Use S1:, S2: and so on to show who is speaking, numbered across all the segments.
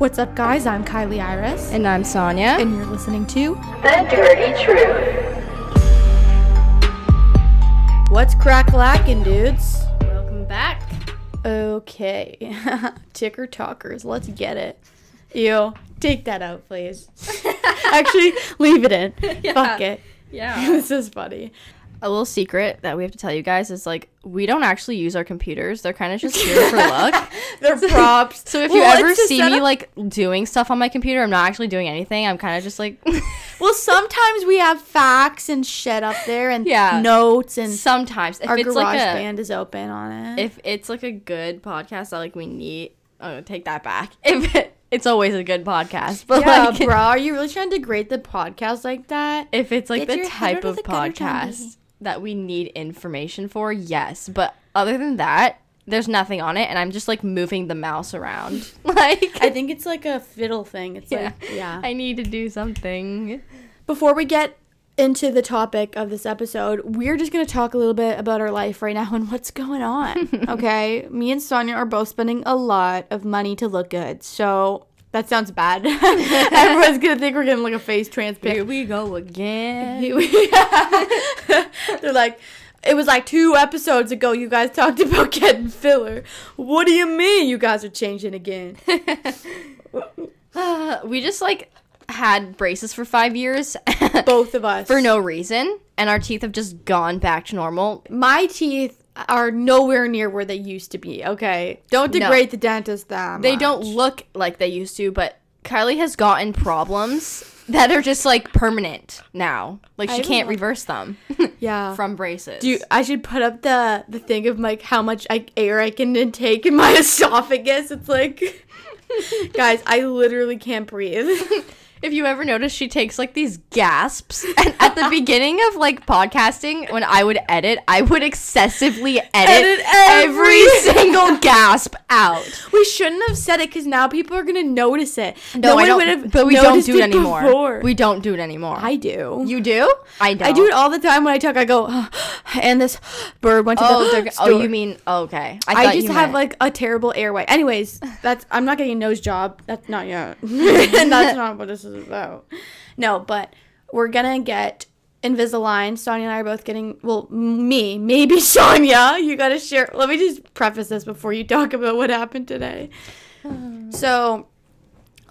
S1: What's up, guys? I'm Kylie Iris,
S2: And I'm Sonia.
S1: and you're listening to
S3: The Dirty Truth.
S1: What's Crack Lackin', dudes?
S2: welcome back.
S1: Okay, ticker talkers, let's get it. Ew, take that out, please. Actually, leave it in. Fuck it.
S2: Yeah.
S1: this is funny.
S2: A little secret that we have to tell you guys is like we don't actually use our computers. They're kind of just here for luck.
S1: They're props.
S2: So if
S1: Well,
S2: you ever see me like doing stuff on my computer, I'm not actually doing anything. I'm kind of just like
S1: well, sometimes we have facts and shit up there, and
S2: Yeah.
S1: notes, and
S2: sometimes if
S1: our
S2: it's
S1: garage
S2: like a
S1: band is open on it.
S2: if it's like a good podcast that like we need, oh take that back. If it, it's always a good podcast, but
S1: yeah,
S2: like
S1: bro, are you really trying to degrade the podcast like that?
S2: if it's like
S1: Get
S2: the type
S1: of
S2: of
S1: the
S2: podcast that we need information for, yes. But other than that, there's nothing on it, and I'm just like moving the mouse around. like
S1: I think it's like a fiddle thing. It's
S2: yeah,
S1: like yeah.
S2: I need to do something.
S1: Before we get into the topic of this episode, we're just going to talk a little bit about our life right now and what's going on. okay? Me and Sonia are both spending a lot of money to look good. So that sounds bad. Everyone's to think we're getting like a face transplant.
S2: Here we go again.
S1: They're like, it was like two episodes ago you guys talked about getting filler. What do you mean you guys are changing again?
S2: Uh, we just like had braces for five years
S1: Both of us.
S2: for no reason, and our teeth have just gone back to normal.
S1: my teeth are nowhere near where they used to be. Okay, don't
S2: No.
S1: degrade the dentist that
S2: They
S1: much.
S2: don't look like they used to, but Kylie has gotten problems that are just like permanent now. Like she can't reverse them
S1: Yeah.
S2: from braces.
S1: Do you, I should put up the the thing of like how much I, air I can intake in my esophagus. It's like, guys, I literally can't breathe.
S2: If you ever notice, she takes like these gasps. And at the beginning of like podcasting, when I would edit, I would excessively edit,
S1: Edit
S2: every
S1: every-
S2: single gasp out.
S1: we shouldn't have said it because now people are gonna notice it.
S2: No, I
S1: one
S2: don't.
S1: would have
S2: but we don't do it anymore.
S1: before.
S2: We don't do it anymore.
S1: I do.
S2: you do? I don't.
S1: I do it all the time when I talk. I go, and this bird went to
S2: Oh,
S1: the
S2: they're oh,
S1: store."
S2: you mean oh, okay?
S1: I,
S2: thought
S1: just have
S2: meant-
S1: like a terrible airway. Anyways, that's I'm not getting a nose job. That's not yet. that's not what this is about. No, but we're gonna get Invisalign. Sonia and I are both getting well, me, maybe Sonia. You gotta share. Let me just preface this before you talk about what happened today. So,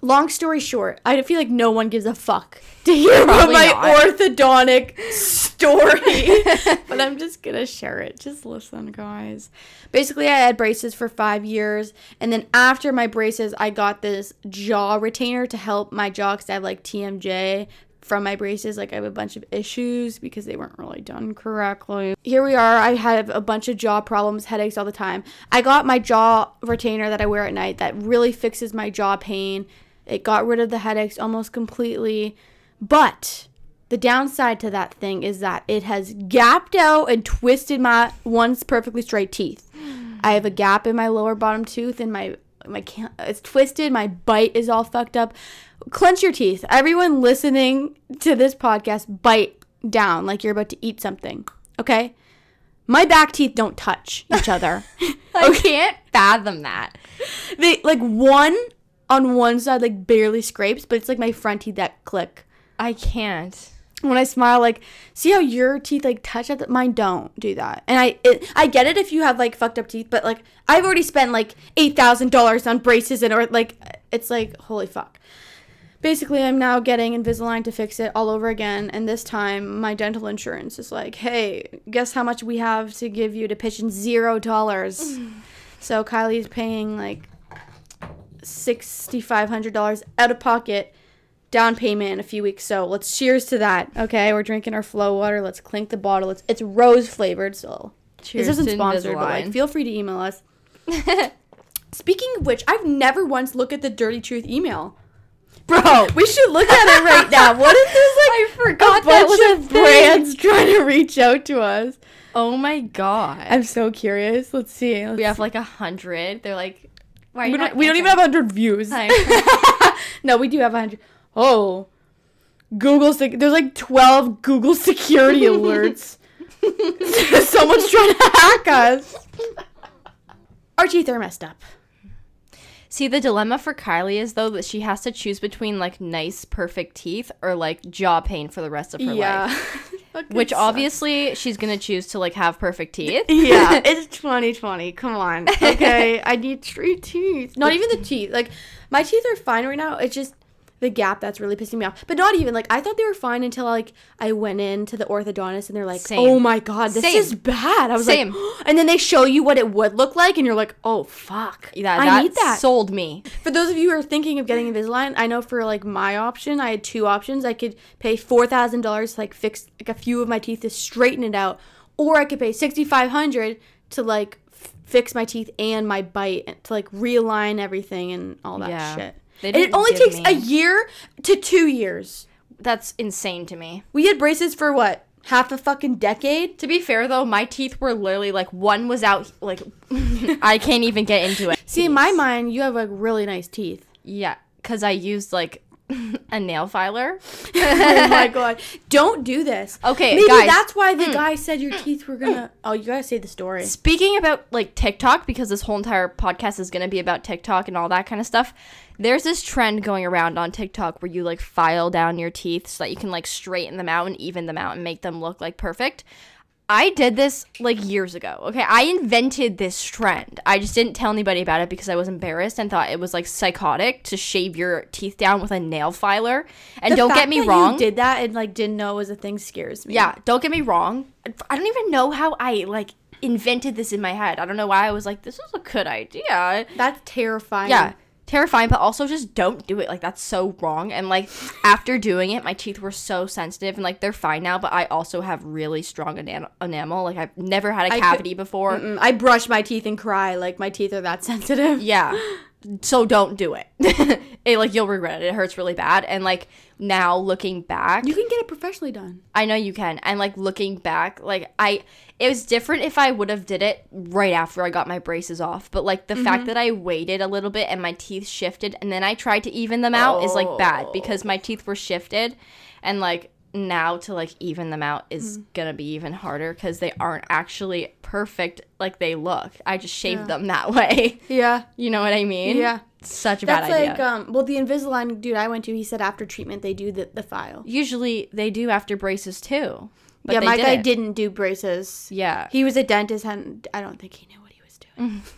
S1: long story short, I feel like no one gives a fuck to hear about my
S2: not.
S1: orthodontic story, but I'm just gonna share it. Just listen, guys. Basically, I had braces for five years, and then after my braces, I got this jaw retainer to help my jaw because I have like TMJ from my braces. Like, I have a bunch of issues because they weren't really done correctly. Here we are. I have a bunch of jaw problems, headaches all the time. I got my jaw retainer that I wear at night that really fixes my jaw pain. It got rid of the headaches almost completely. But the downside to that thing is that it has gapped out and twisted my once perfectly straight teeth. I have a gap in my lower bottom tooth and my my can it's twisted, my bite is all fucked up. Clench your teeth. Everyone listening to this podcast, bite down like you're about to eat something. Okay? My back teeth don't touch each other.
S2: I can't fathom that.
S1: they like one on one side like barely scrapes, but it's like my front teeth that click.
S2: I can't.
S1: When I smile, like, see how your teeth like touch at the, mine don't do that. And I, it, I get it if you have like fucked up teeth, but like I've already spent like eight thousand dollars on braces and or like it's like holy fuck. Basically, I'm now getting Invisalign to fix it all over again, and this time my dental insurance is like, hey, guess how much we have to give you to pitch in zero dollars. so Kylie's paying like sixty five hundred dollars out of pocket down payment in a few weeks. So let's cheers to that. Okay, we're drinking our flow water. Let's clink the bottle. It's it's rose flavored. So
S2: Cheers
S1: this isn't sponsored, but like feel free to email us. Speaking of which, I've never once looked at the Dirty Truth email. Bro, we should look at it right now. What if there's like
S2: I forgot
S1: a
S2: that
S1: bunch of brands trying to reach out to us?
S2: Oh my god.
S1: I'm so curious. Let's see. Let's
S2: we have like a hundred. They're like, why are
S1: we
S2: you
S1: don't, we don't even have 100 views. No, we do have a 100. Oh. Google sec- there's like 12 Google security alerts. Someone's trying to hack us. Our teeth are messed up.
S2: See, the dilemma for Kylie is though that she has to choose between like nice, perfect teeth or like jaw pain for the rest of her life.
S1: Fucking
S2: Which
S1: sucks.
S2: obviously she's gonna choose to like have perfect teeth.
S1: yeah, it's 2020. Come on. Okay, I need straight teeth. Not even the teeth. Like my teeth are fine right now. It's just the gap that's really pissing me off. But not even like I thought they were fine until like I went in to the orthodontist and they're like,
S2: Same.
S1: "Oh my god, this
S2: Same.
S1: is bad." I was
S2: Same.
S1: like, and then they show you what it would look like and you're like, "Oh fuck."
S2: Yeah,
S1: I
S2: that
S1: need that.
S2: sold me.
S1: For those of you who are thinking of getting Invisalign, I know for like my option, I had two options. I could pay four thousand dollars to like fix like a few of my teeth to straighten it out, or I could pay sixty five hundred to like fix my teeth and my bite and to like realign everything and all that
S2: Yeah.
S1: shit. It only takes a year to two years.
S2: That's insane to me.
S1: We had braces for what half a fucking decade.
S2: To be fair though, my teeth were literally like one was out like I can't even get into it.
S1: See, in my mind, you have like really nice teeth.
S2: Yeah, cuz I used like a nail filer.
S1: oh my god! Don't do this.
S2: Okay,
S1: maybe
S2: guys.
S1: That's why the hmm. guy said your teeth were gonna. Oh, you gotta say the story.
S2: Speaking about like TikTok, because this whole entire podcast is to be about TikTok and all that kind of stuff, there's this trend going around on TikTok where you like file down your teeth so that you can like straighten them out and even them out and make them look like perfect. I did this like years ago. Okay, I invented this trend. I just didn't tell anybody about it because I was embarrassed and thought it was like psychotic to shave your teeth down with a nail filer. And
S1: The
S2: don't get me wrong.
S1: You did that and like didn't know it was a thing scares me.
S2: Yeah, don't get me wrong. I don't even know how I like invented this in my head. I don't know why I was like, this is a good idea.
S1: that's terrifying.
S2: Yeah, terrifying, but also just don't do it. Like that's so wrong. And like after doing it, my teeth were so sensitive and like they're fine now. But I also have really strong enam- enamel. Like I've never had a
S1: could-
S2: cavity before.
S1: Mm, I brush my teeth and cry like my teeth are that sensitive.
S2: Yeah. So don't do it. it like you'll regret it. It hurts really bad. And like now looking back,
S1: You can get it professionally done.
S2: I know you can. And like looking back, like I it was different if I would have did it right after I got my braces off. But like the fact mm-hmm. that I waited a little bit and my teeth shifted and then I tried to even them out is like bad oh. because my teeth were shifted and like now to like even them out is gonna be even harder because they aren't actually perfect like they look. I just shaved them that way.
S1: Yeah.
S2: You know what I mean?
S1: Yeah.
S2: Such a
S1: That's
S2: bad idea.
S1: like um well the Invisalign dude I went to, he said after treatment they do the, the file.
S2: Usually they do after braces too. But
S1: yeah, my guy
S2: didn't.
S1: didn't do braces.
S2: Yeah.
S1: He was a dentist and I don't think he knew what he was doing.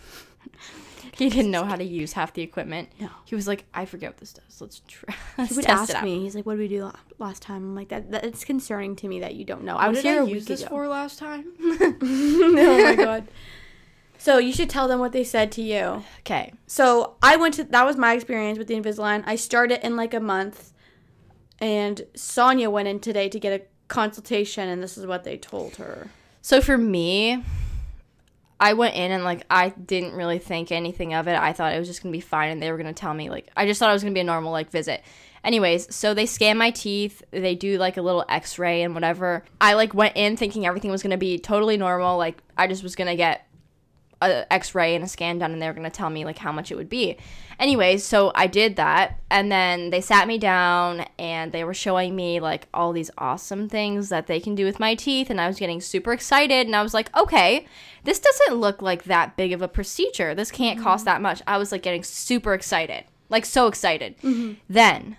S2: He didn't know how to use half the equipment.
S1: No.
S2: He was like, I forget what this does. Let's try. Let's
S1: He would
S2: test it
S1: ask
S2: out.
S1: me. He's like, "What did we do la- last time?" I'm like, "That, that it's concerning to me that you don't know." I
S2: What
S1: was
S2: did
S1: here
S2: I
S1: a
S2: use
S1: week
S2: this
S1: ago.
S2: for last time?
S1: oh my god. So you should tell them what they said to you.
S2: okay.
S1: So I went to that was my experience with the Invisalign. I started in like a month, and Sonia went in today to get a consultation, and this is what they told her.
S2: So for me, I went in and like I didn't really think anything of it. I thought it was just gonna be fine, and they were gonna tell me like I just thought it was gonna be a normal like visit. Anyways, so they scan my teeth. They do like a little X-ray and whatever. I like went in thinking everything was gonna be totally normal. Like I just was gonna get a x-ray and a scan done and they were going to tell me like how much it would be. Anyways so i did that and then they sat me down and they were showing me like all these awesome things that they can do with my teeth and i was getting super excited and i was like okay this doesn't look like that big of a procedure. This can't cost mm-hmm. that much. I was like getting super excited like so excited. Mm-hmm. Then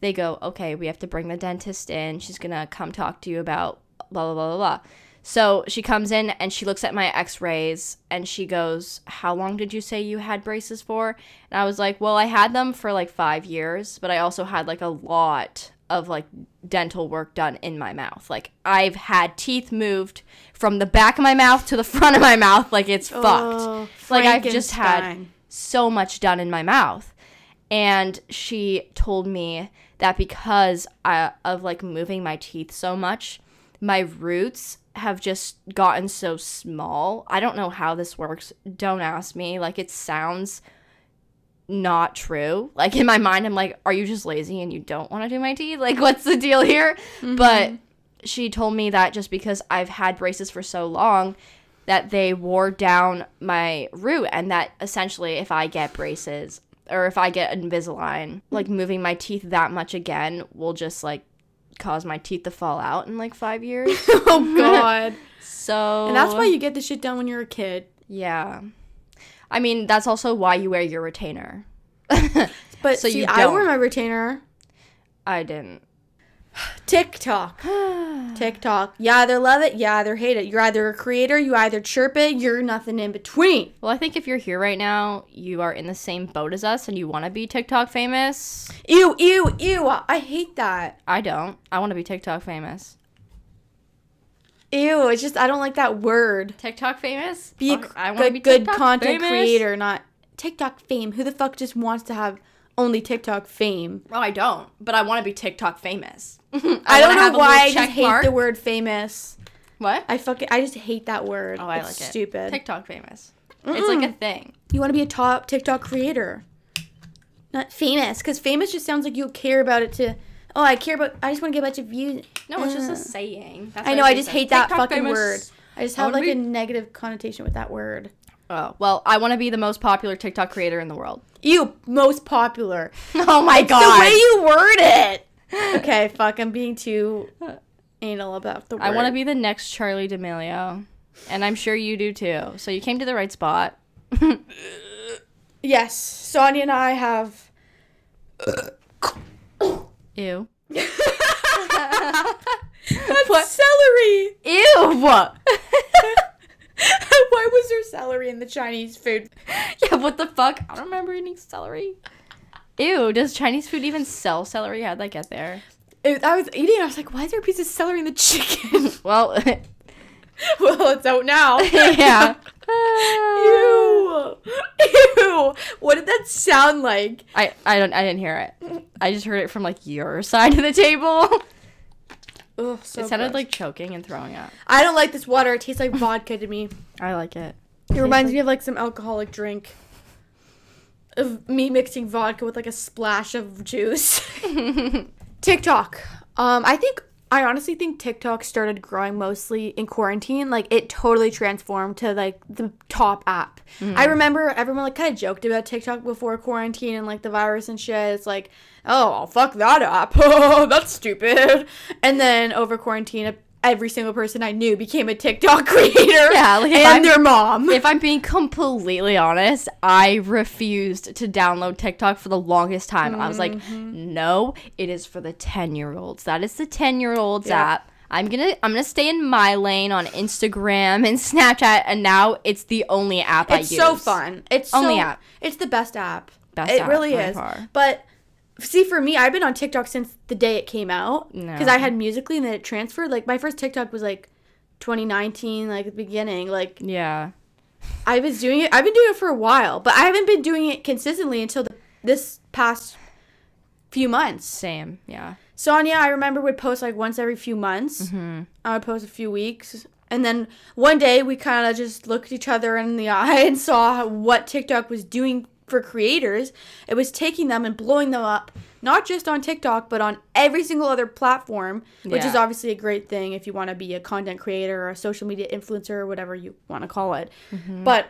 S2: they go, okay, we have to bring the dentist in. She's gonna come talk to you about blah blah blah blah blah. So she comes in and she looks at my X-rays and she goes, "How long did you say you had braces for?" And I was like, "Well, I had them for like five years, but I also had like a lot of like dental work done in my mouth. Like I've had teeth moved from the back of my mouth to the front of my mouth. Like it's
S1: Oh,
S2: fucked. Like I've just had so much done in my mouth. And she told me that because I, of like moving my teeth so much, my roots have just gotten so small. I don't know how this works. Don't ask me. Like it sounds not true. Like in my mind, I'm like, are you just lazy and you don't want to do my teeth? Like, what's the deal here? Mm-hmm. But she told me that just because I've had braces for so long, that they wore down my root, and that essentially, if I get braces or if I get Invisalign, like moving my teeth that much again will just like cause my teeth to fall out in like five years.
S1: oh god.
S2: So
S1: and that's why you get the shit done when you're a kid.
S2: yeah. I mean, that's also why you wear your retainer.
S1: But
S2: So
S1: see,
S2: you
S1: I
S2: don't.
S1: wear my retainer.
S2: I didn't.
S1: TikTok. TikTok. You either love it, you either hate it. You're either a creator, you either chirp it, you're nothing in between.
S2: Well, I think if you're here right now, you are in the same boat as us and you want to be TikTok famous.
S1: Ew, ew, ew. I hate that.
S2: I don't. I want to be TikTok famous.
S1: Ew, it's just I don't like that word.
S2: TikTok famous?
S1: Be a
S2: I
S1: good, good content
S2: famous.
S1: creator, not TikTok fame. Who the fuck just wants to have only TikTok fame?
S2: Oh, I don't. But I want to be TikTok famous. I,
S1: I, don't know why I just
S2: check
S1: hate
S2: mark.
S1: the word famous.
S2: What?
S1: I fucking I just hate that word.
S2: Oh, I
S1: it's
S2: like it.
S1: stupid.
S2: TikTok famous. It's like a thing.
S1: you want to be a top TikTok creator, not famous, because famous just sounds like you care about it to. Oh, I care about. I just want to get a bunch of views.
S2: No, it's just a mm. saying. That's
S1: I know. I just hate that
S2: TikTok
S1: fucking
S2: famous.
S1: word. I just have
S2: wanna
S1: like a negative connotation with that word.
S2: Oh, well, I want to be the most popular TikTok creator in the world.
S1: You most popular.
S2: Oh my god!
S1: The way you word it. Okay, fuck. I'm being too anal about the word.
S2: I want to be the next Charli D'Amelio. And I'm sure you do too. So you came to the right spot.
S1: Yes, Sonia and I have.
S2: Ew.
S1: What? Celery.
S2: Ew.
S1: Why was there celery in the Chinese food?
S2: yeah, what the fuck? I don't remember eating celery. Ew, does Chinese food even sell celery? How'd that get there?
S1: It- I was eating. I was like, "Why is there a piece of celery in the chicken?"
S2: Well,
S1: well, it's out now.
S2: yeah.
S1: Ew. Ew. What did that sound like?
S2: I, I don't I didn't hear it. I just heard it from like your side of the table.
S1: Ugh, so
S2: it sounded
S1: gross.
S2: like choking and throwing up.
S1: I don't like this water. It tastes like vodka to me.
S2: I like it.
S1: It reminds me of like some alcoholic drink. Of me mixing vodka with like a splash of juice. TikTok. Um, I think I honestly think TikTok started growing mostly in quarantine. Like it totally transformed to like the top app. I remember everyone like kind of joked about TikTok before quarantine and like the virus and shit. It's like, oh, I'll fuck that app. Oh, that's stupid. And then over quarantine, every single person I knew became a TikTok creator.
S2: Yeah, like,
S1: and
S2: I'm-
S1: their mom.
S2: If I'm being completely honest, I refused to download TikTok for the longest time. I was like,
S1: Mm-hmm.
S2: no, it is for the 10 year olds. That is the 10 year olds
S1: Yeah.
S2: app. I'm gonna I'm gonna stay in my lane on Instagram and Snapchat, and now it's the only app I use.
S1: it's so fun. It's
S2: Only
S1: so-
S2: app.
S1: It's the best app.
S2: Best
S1: it
S2: app
S1: really is.
S2: far.
S1: But see, for me, I've been on TikTok since the day it came out because
S2: No.
S1: I had Musical.ly and then it transferred. Like my first TikTok was like 2019, like the beginning. Like
S2: Yeah.
S1: I was doing it. I've been doing it for a while, but I haven't been doing it consistently until the, this past few months.
S2: Same. Yeah.
S1: Sonia, I remember would post like once every few months.
S2: Mm-hmm.
S1: I would post a few weeks. And then one day we kind of just looked each other in the eye and saw what TikTok was doing for creators. It was taking them and blowing them up, not just on TikTok, but on every single other platform, which is obviously a great thing if you want to be a content creator or a social media influencer or whatever you want to call it.
S2: Mm-hmm.
S1: But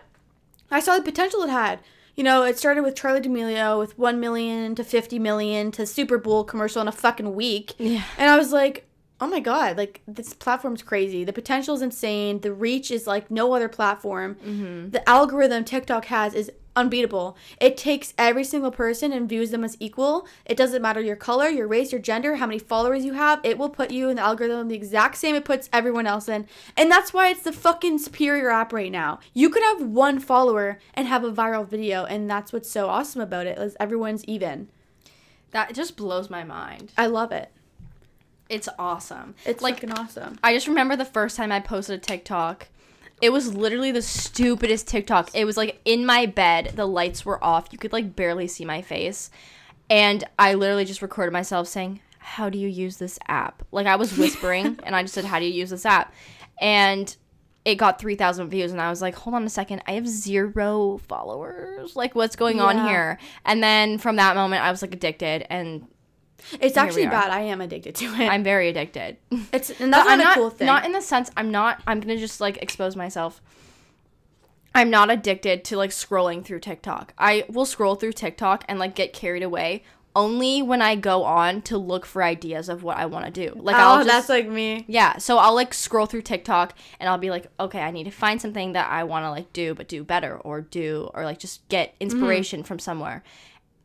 S1: I saw the potential it had. You know, it started with Charli D'Amelio with 1 million to 50 million to Super Bowl commercial in a fucking week.
S2: Yeah.
S1: And I was like, oh my God, like this platform's crazy. The potential is insane. The reach is like no other platform.
S2: Mm-hmm.
S1: The algorithm TikTok has is unbeatable. It takes every single person and views them as equal. It doesn't matter your color, your race, your gender, how many followers you have. It will put you in the algorithm the exact same it puts everyone else in. And that's why it's the fucking superior app right now. You could have one follower and have a viral video, and that's what's so awesome about it is everyone's even.
S2: That just blows my mind.
S1: I love it.
S2: It's awesome.
S1: It's
S2: like
S1: fucking awesome.
S2: I just remember the first time I posted a TikTok. It was literally the stupidest TikTok. It was like in my bed, the lights were off. You could like barely see my face. And I literally just recorded myself saying, How do you use this app? Like I was whispering and I just said, How do you use this app? And it got 3,000 views. And I was like, Hold on a second. I have zero followers. Like, what's going on here? And then from that moment, I was like addicted. And
S1: It's
S2: Here
S1: actually bad. I am addicted to it.
S2: I'm very addicted.
S1: it's and that's not a cool thing.
S2: not in the sense I'm not I'm gonna just like expose myself. I'm not addicted to like scrolling through TikTok. I will scroll through TikTok and like get carried away only when I go on to look for ideas of what I want to do. Like
S1: oh,
S2: I'll just
S1: that's like me.
S2: yeah, so I'll like scroll through TikTok and I'll be like, okay, I need to find something that I want to like do but do better or do or like just get
S1: Mm-hmm.
S2: inspiration from somewhere.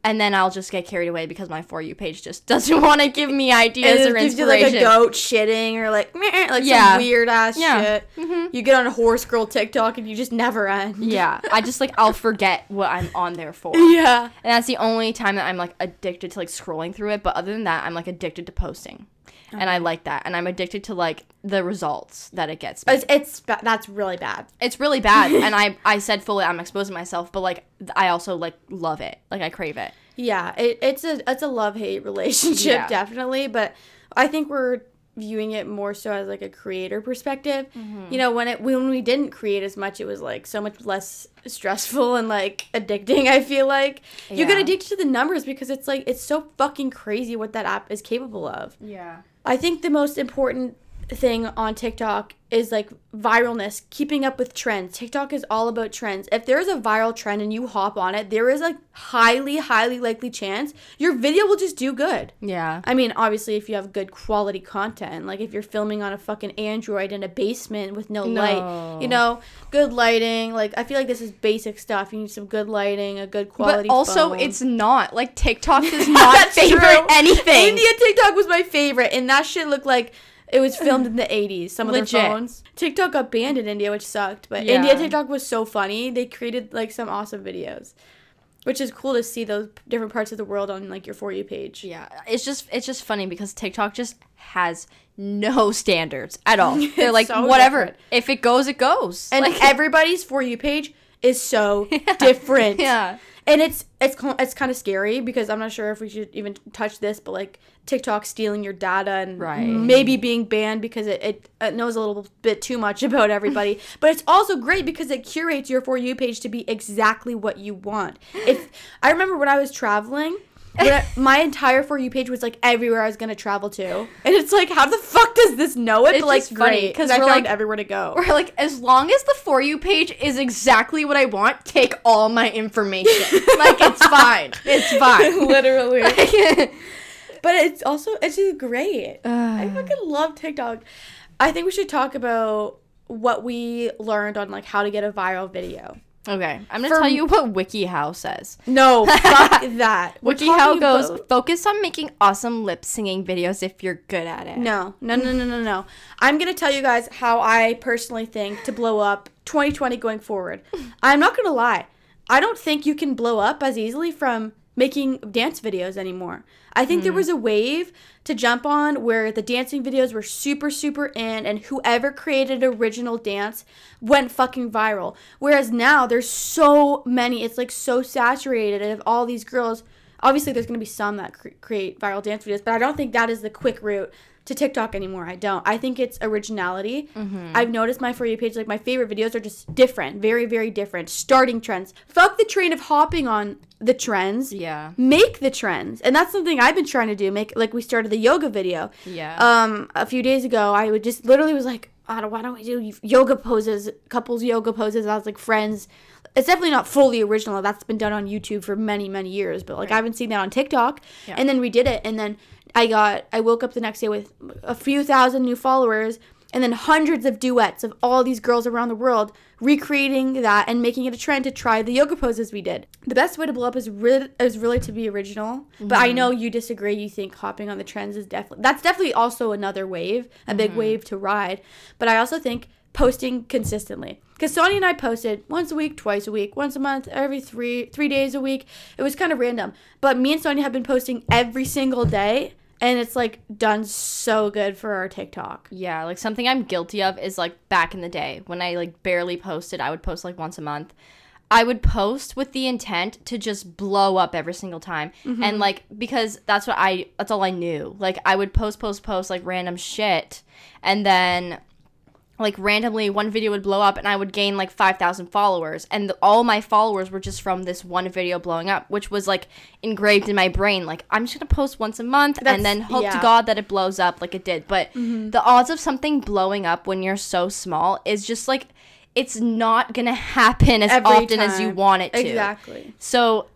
S2: And then I'll just get carried away because my for you page just doesn't want to give me ideas or
S1: you like a goat shitting or like meh, like
S2: Yeah.
S1: some weird ass
S2: Yeah. Mm-hmm.
S1: shit. You get on a horse girl TikTok and you just never end.
S2: yeah, I just like I'll forget what I'm on there for.
S1: Yeah.
S2: And that's the only time that I'm like addicted to like scrolling through it. But other than that, I'm like addicted to posting. And I like that. And I'm addicted to like the results that it gets me.
S1: It's, it's that's really bad.
S2: It's really bad. and I I said fully I'm exposing myself, but like I also like love it. Like I crave it.
S1: Yeah, it, it's a it's a love hate relationship
S2: Yeah.
S1: definitely, but I think we're viewing it more so as like a creator perspective.
S2: Mm-hmm.
S1: You know, when it when we didn't create as much, it was like so much less stressful and like addicting. I feel like you get
S2: Yeah.
S1: addicted to the numbers because it's like it's so fucking crazy what that app is capable of.
S2: Yeah.
S1: I think the most important thing on TikTok is like viralness, keeping up with trends. TikTok is all about trends. If there's a viral trend and you hop on it, there is a highly, highly likely chance your video will just do good.
S2: Yeah.
S1: I mean, obviously, if you have good quality content, like if you're filming on a fucking Android in a basement with no, light, you know, good lighting. Like, I feel like this is basic stuff. You need some good lighting, a good quality.
S2: But also,
S1: phone.
S2: it's not like TikTok does not
S1: true.
S2: anything.
S1: India TikTok was my favorite, and that shit looked like it was filmed in the 80s. Some of
S2: Legit.
S1: their phones. TikTok got banned in India, which sucked. But
S2: Yeah.
S1: India TikTok was so funny. They created like some awesome videos, which is cool to see those different parts of the world on like your for you page.
S2: Yeah, it's just it's just funny because TikTok just has no standards at all. They're like
S1: so
S2: whatever.
S1: different.
S2: If it goes, it goes.
S1: And
S2: like,
S1: everybody's for you page is so different.
S2: yeah.
S1: And it's it's it's kind of scary because I'm not sure if we should even touch this, but like TikTok stealing your data and
S2: Right.
S1: maybe being banned because it, it, it knows a little bit too much about everybody. but it's also great because it curates your for you page to be exactly what you want. If I remember when I was traveling. I- my entire for you page was like everywhere I was gonna travel to, and it's like, how the fuck does this know it?
S2: It's
S1: but like,
S2: just funny,
S1: funny
S2: 'cause
S1: because I
S2: we're,
S1: found
S2: like-
S1: everywhere to go.
S2: Or like as long as the for you page is exactly what I want, take all my information. like it's fine. It's fine.
S1: literally. but it's also it's just great. I fucking love TikTok. I think we should talk about what we learned on like how to get a viral video.
S2: Okay, I'm gonna
S1: For-
S2: tell you what WikiHow says.
S1: No, fuck that. We're
S2: WikiHow goes
S1: about-
S2: focus on making awesome lip singing videos if you're good at it.
S1: No, no, no, no, no, no. I'm gonna tell you guys how I personally think to blow up 2020 going forward. I'm not gonna lie. I don't think you can blow up as easily from making dance videos anymore. I think there hmm. was a wave to jump on where the dancing videos were super, super in, and whoever created original dance went fucking viral. Whereas now there's so many, it's like so saturated of all these girls. Obviously, there's gonna be some that cre- create viral dance videos, but I don't think that is the quick route to TikTok anymore. I don't. I think it's originality. Mm-hmm. I've noticed my For You page, like my favorite videos are just different, very, very different. Starting trends. Fuck the train of hopping on the trends.
S2: Yeah.
S1: Make the trends. And that's something I've been trying to do. Make like we started the yoga video.
S2: Yeah.
S1: Um, a few days ago, I would just literally was like, I don't, why don't we do yoga poses, couples yoga poses? I was like, friends. It's definitely not fully original. That's been done on YouTube for many, many years. But like, I haven't seen that on TikTok.
S2: Yeah.
S1: And then we did it. And then I got, I woke up the next day with a few thousand new followers. And then hundreds of duets of all these girls around the world recreating that and making it a trend to try the yoga poses we did. The best way to blow up is really, is really to be original. But I mm-hmm. know you disagree. You think hopping on the trends is definitely that's definitely also another wave, a big mm-hmm. wave to ride. But I also think posting consistently because Sonia and I posted once a week, twice a week, once a month, every three three days a week. It was kind of random, but me and Sonia have been posting every single day, and it's like done so good for our TikTok.
S2: Yeah, like something I'm guilty of is like back in the day when I like barely posted, I would post like once a month. I would post with the intent to just blow up every single time. Mm-hmm. And like because that's what I that's all I knew. Like I would post post post like random shit and then like randomly one video would blow up and I would gain like 5,000 followers. And the, all my followers were just from this one video blowing up which was like engraved in my brain. Like I'm just going to post once a month
S1: That's-
S2: and then hope to god that it blows up like it did. But mm-hmm. the odds of something blowing up when you're so small is just like it's not going to happen as
S1: Every
S2: often as you want it to.
S1: Exactly.
S2: so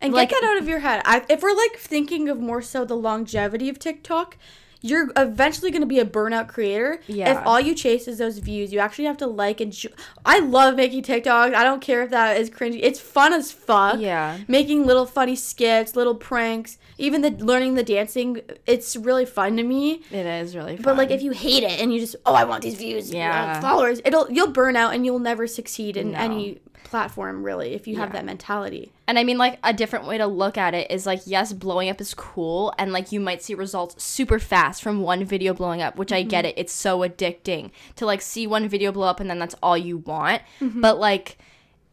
S1: And
S2: Like-
S1: get that out of your head. I, if we're like thinking of more so the longevity of TikTok, you're eventually going to be a burnout creator.
S2: Yeah.
S1: If all you chase is those views, you actually have to like and. Sh- I love making TikToks. I don't care if that is cringy. It's fun as fuck.
S2: Yeah.
S1: Making little funny skits, little pranks, even the learning the dancing. It's really fun to me.
S2: It is really fun.
S1: But like if you hate it and you just oh I want these views,
S2: Yeah.
S1: yeah, followers, it'll you'll burn out and you'll never succeed in
S2: No.
S1: any platform really if you have
S2: Yeah.
S1: that mentality.
S2: And I mean, like, a different way to look at it is like, yes, blowing up is cool. And like, you might see results super fast from one video blowing up, which I mm-hmm. get it. It's so addicting to like see one video blow up and then that's all you want. Mm-hmm. But like,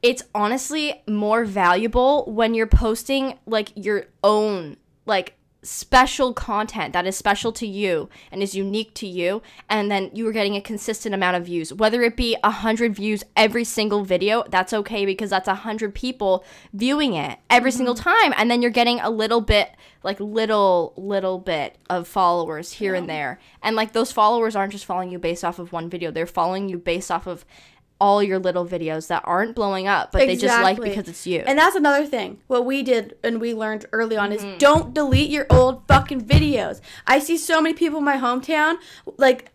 S2: it's honestly more valuable when you're posting like your own, like, special content that is special to you and is unique to you and then you are getting a consistent amount of views. Whether it be a hundred views every single video that's okay because that's a hundred people viewing it every single mm-hmm. time and then you're getting a little bit like little little bit of followers here and there. And like those followers aren't just following you based off of one video. They're following you based off of all your little videos that aren't blowing up but they just like because it's you
S1: And that's another thing. What we did and we learned early on
S2: Mm-hmm.
S1: is don't delete your old fucking videos. I see so many people in my hometown, like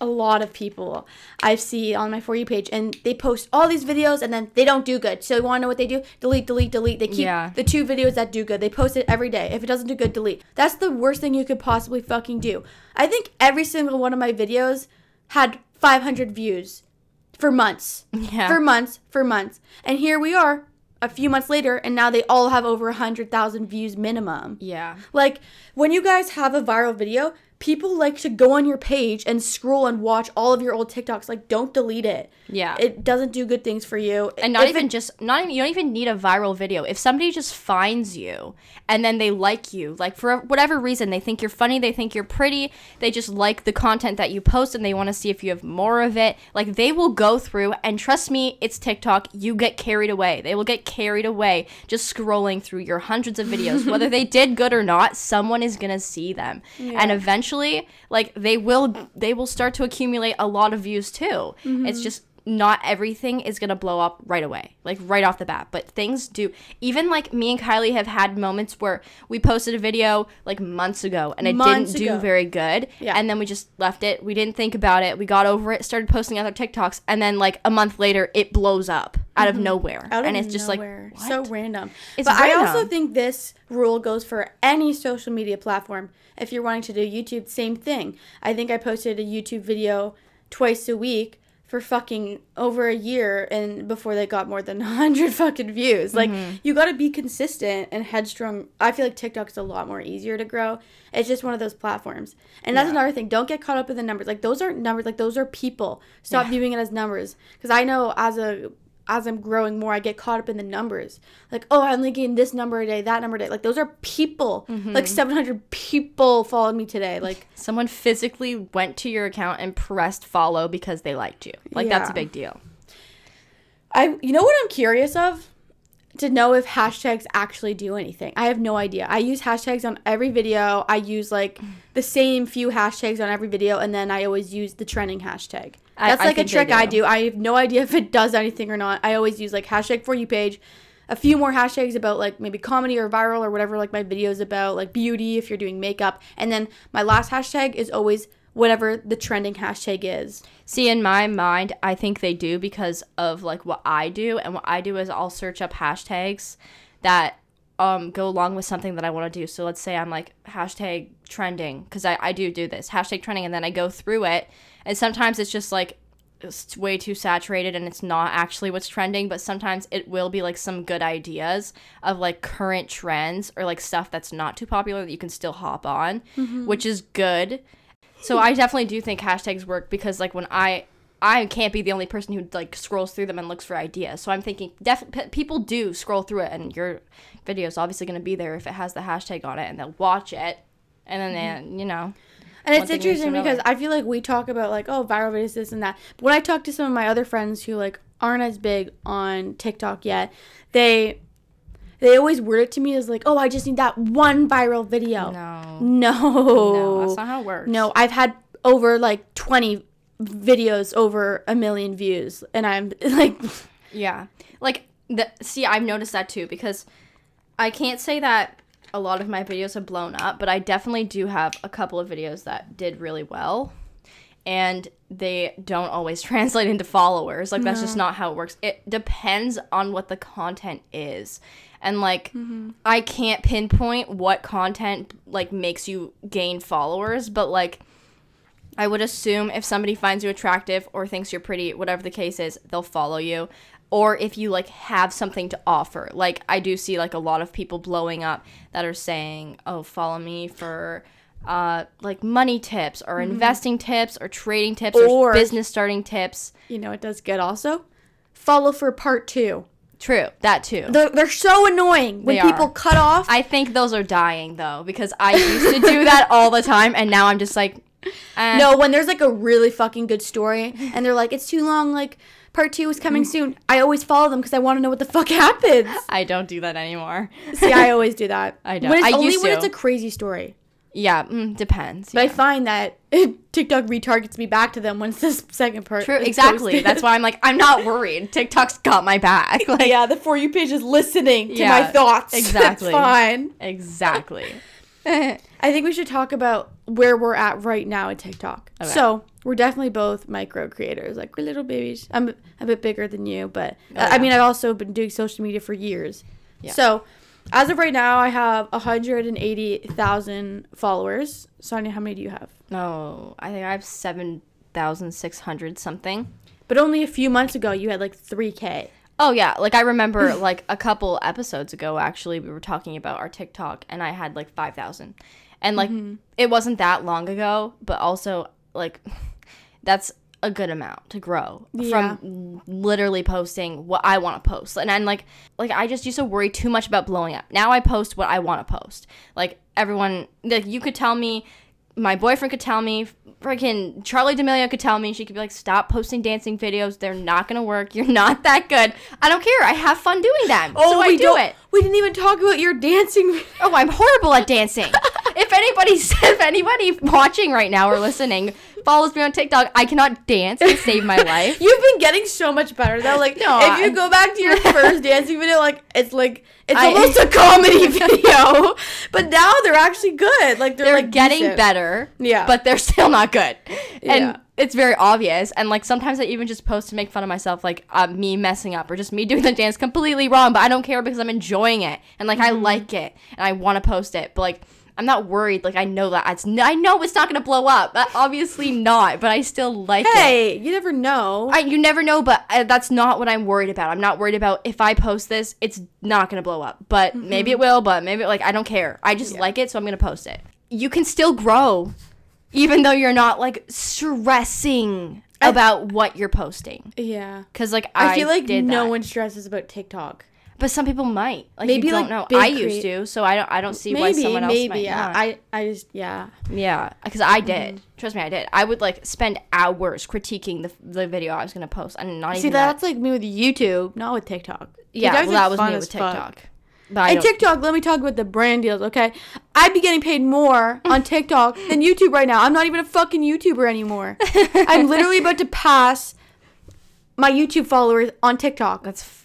S1: a lot of people I see on my For You page, and they post all these videos and then they don't do good. So you want to know what they do? Delete, delete, delete. They keep
S2: Yeah.
S1: the two videos that do good. They post it every day. If it doesn't do good, delete. That's the worst thing you could possibly fucking do. I think every single one of my videos had 500 views for months
S2: yeah
S1: for months, for months. And here we are a few months later, and now they all have over 100,000 views minimum.
S2: yeah
S1: Like, when you guys have a viral video, people like to go on your page and scroll and watch all of your old TikToks. Like, don't delete it.
S2: yeah
S1: It doesn't do good things for you.
S2: and not
S1: If
S2: even
S1: it-
S2: just not even you don't even need a viral video if somebody just finds you and then they like you like for whatever reason they think you're funny they think you're pretty they just like the content that you post and they want to see if you have more of it like they will go through and trust me it's tiktok you get carried away they will get carried away just scrolling through your hundreds of videos whether they did good or not someone is gonna see them and eventually like they will they will start to accumulate a lot of views too. It's mm-hmm. just not everything is gonna blow up right away, like right off the bat. But things do. Even like me and Kylie have had moments where we posted a video like months ago and it
S1: Months
S2: didn't do very good,
S1: Yeah.
S2: and then we just left it. We didn't think about it. We got over it, started posting other TikToks, and then like a month later, it blows up out of nowhere,
S1: Mm-hmm. Out
S2: and
S1: of
S2: it's just
S1: nowhere.
S2: like
S1: so random.
S2: It's
S1: but I also think this rule goes for any social media platform. If you're wanting to do YouTube, same thing. I think I posted a YouTube video twice a week for fucking over a year and before they got more than 100 fucking views. Like
S2: Mm-hmm.
S1: you got to be consistent and headstrong. I feel like TikTok's a lot more easier to grow. It's just one of those platforms. And that's
S2: Yeah.
S1: another thing. Don't get caught up in the numbers. Like those aren't numbers. Like those are people. Stop viewing it as numbers. Cuz I know as a as I'm growing more, I get caught up in the numbers. Like, oh, I only gained this number a day, that number a day. Like, those are people.
S2: Mm-hmm.
S1: Like, 700 people followed me today. Like,
S2: someone physically went to your account and pressed follow because they liked you. Like that's a big deal.
S1: I, you know what I'm curious of? To know if hashtags actually do anything. I have no idea. I use hashtags on every video. I use like the same few hashtags on every video, and then I always use the trending hashtag.
S2: I-
S1: That's
S2: I
S1: like a
S2: think they
S1: trick I
S2: do.
S1: do. I have no idea if it does anything or not. I always use like hashtag for you page, a few more hashtags about like maybe comedy or viral or whatever like my videos about, like beauty if you're doing makeup, and then my last hashtag is always whatever the trending hashtag is.
S2: See, in my mind, I think they do because of like what I do, and what I do is I'll search up hashtags that um go along with something that I want to do. So let's say I'm like hashtag trending because I, I do do this hashtag trending, and then I go through it, and sometimes it's just like it's way too saturated and it's not actually what's trending but sometimes it will be like some good ideas of like current trends or like stuff that's not too popular that you can still hop on which is good so I definitely do think hashtags work because like when I I can't be the only person who like scrolls through them and looks for ideas. So I'm thinking definitely people do scroll through it and your video is obviously going to be there if it has the hashtag on it and they'll watch it and then they, mm-hmm. you know.
S1: And it's
S2: thing leads to
S1: interesting because. I feel like we talk about like, oh, viral videos, this and that. But when I talk to some of my other friends who like aren't as big on TikTok yet, they they always word it to me as like, oh, I just need that one viral video.
S2: No.
S1: No.
S2: No, that's not how it works.
S1: No, I've had over like 20 videos over a million views and I'm like
S2: Yeah. Like the see I've noticed that too because I can't say that a lot of my videos have blown up, but I definitely do have a couple of videos that did really well. And they don't always translate into followers. Like that's just not how it works. It depends on what the content is. And like mm-hmm. I can't pinpoint what content like makes you gain followers, but like I would assume if somebody finds you attractive or thinks you're pretty, whatever the case is, they'll follow you. Or if you like have something to offer. Like I do see like a lot of people blowing up that are saying, "Oh, follow me for uh like money tips or investing tips or trading tips or,
S1: Or-
S2: business starting tips."
S1: You know, it does good also. Follow for part two.
S2: True, that too.
S1: They're, they're so annoying when
S2: They
S1: people
S2: are.
S1: cut off.
S2: I think those are dying though because I used to do that all the time and now I'm just like eh.
S1: no, when there's like a really fucking good story and they're like, it's too long, like part two is coming soon. I always follow them because I want to know what the fuck happens.
S2: I don't do that anymore.
S1: See, I always do that.
S2: I don't.
S1: When it's
S2: I
S1: only when
S2: to.
S1: it's a crazy story.
S2: Yeah, mm, depends.
S1: But I find that TikTok retargets me back to them once this second part.
S2: True, exactly.
S1: posted.
S2: That's why I'm like, I'm not worried. TikTok's got my back. Like,
S1: yeah, the for you page is listening to my thoughts.
S2: exactly.
S1: It's fine.
S2: exactly.
S1: I think we should talk about where we're at right now at TikTok.
S2: Okay.
S1: So we're definitely both micro creators. Like we're little babies. I'm a bit bigger than you, but
S2: Oh,
S1: I mean, I've also been doing social media for years.
S2: Yeah.
S1: So as of right now, I have 180,000 followers. Sonia, how many do you have?
S2: No, I think I have 7,600 something.
S1: But only a few months ago, you had like 3K.
S2: Oh, yeah. Like, I remember, like, a couple episodes ago, actually, we were talking about our TikTok, and I had, like, 5,000. And, like, mm-hmm. it wasn't that long ago, but also, like, that's a good amount to grow
S1: Yeah.
S2: from literally posting what I want to post. And I'm like like I just used to worry too much about blowing up. Now I post what I want to post. Like everyone like you could tell me my boyfriend could tell me freaking Charli D'Amelio could tell me she could be like stop posting dancing videos. They're not going to work. You're not that good. I don't care. I have fun doing them. Oh, so I
S1: we
S2: do it.
S1: We didn't even talk about your dancing.
S2: Oh, I'm horrible at dancing. if anybody if anybody watching right now or listening follows me on TikTok, I cannot dance to save my life.
S1: You've been getting so much better though. Like
S2: No,
S1: if you go back to your first dancing video, like it's like it's
S2: I-
S1: almost a comedy video. But now they're actually good. Like they're,
S2: they're
S1: like
S2: getting
S1: decent.
S2: better.
S1: Yeah.
S2: But they're still not good.
S1: Yeah.
S2: And it's very obvious. And like sometimes I even just post to make fun of myself, like uh, me messing up or just me doing the dance completely wrong. But I don't care because I'm enjoying it and like
S1: Mm-hmm.
S2: I like it and I want to post it. But like I'm not worried. Like I know that it's n- I know it's not gonna blow up. Obviously not. But I still like it.
S1: Hey, you never know.
S2: I, you never know, but uh, that's not what I'm worried about. I'm not worried about if I post this, it's not gonna blow up. But maybe it will. But maybe like I don't care. I just like it, so I'm gonna post it. You can still grow, even though you're not like stressing about what you're posting.
S1: yeah.
S2: Cause like I,
S1: I, feel like no
S2: that.
S1: one stresses about TikTok.
S2: But some people might. Like
S1: Maybe,
S2: you don't
S1: like,
S2: know. I used to, so I don't. I don't see why someone else
S1: maybe.
S2: might
S1: yeah.
S2: not.
S1: I, I just, yeah.
S2: Yeah, because I did.
S1: Mm-hmm.
S2: Trust me, I did. I would like spend hours critiquing the the video I was gonna post, and not
S1: See,
S2: even that.
S1: that's like me with YouTube, not with TikTok.
S2: Yeah, well, that was me with
S1: fuck.
S2: TikTok. But
S1: And TikTok, let me talk about the brand deals, okay? I'd be getting paid more on TikTok than YouTube right now. I'm not even a fucking YouTuber anymore. I'm literally about to pass my YouTube followers on TikTok.
S2: That's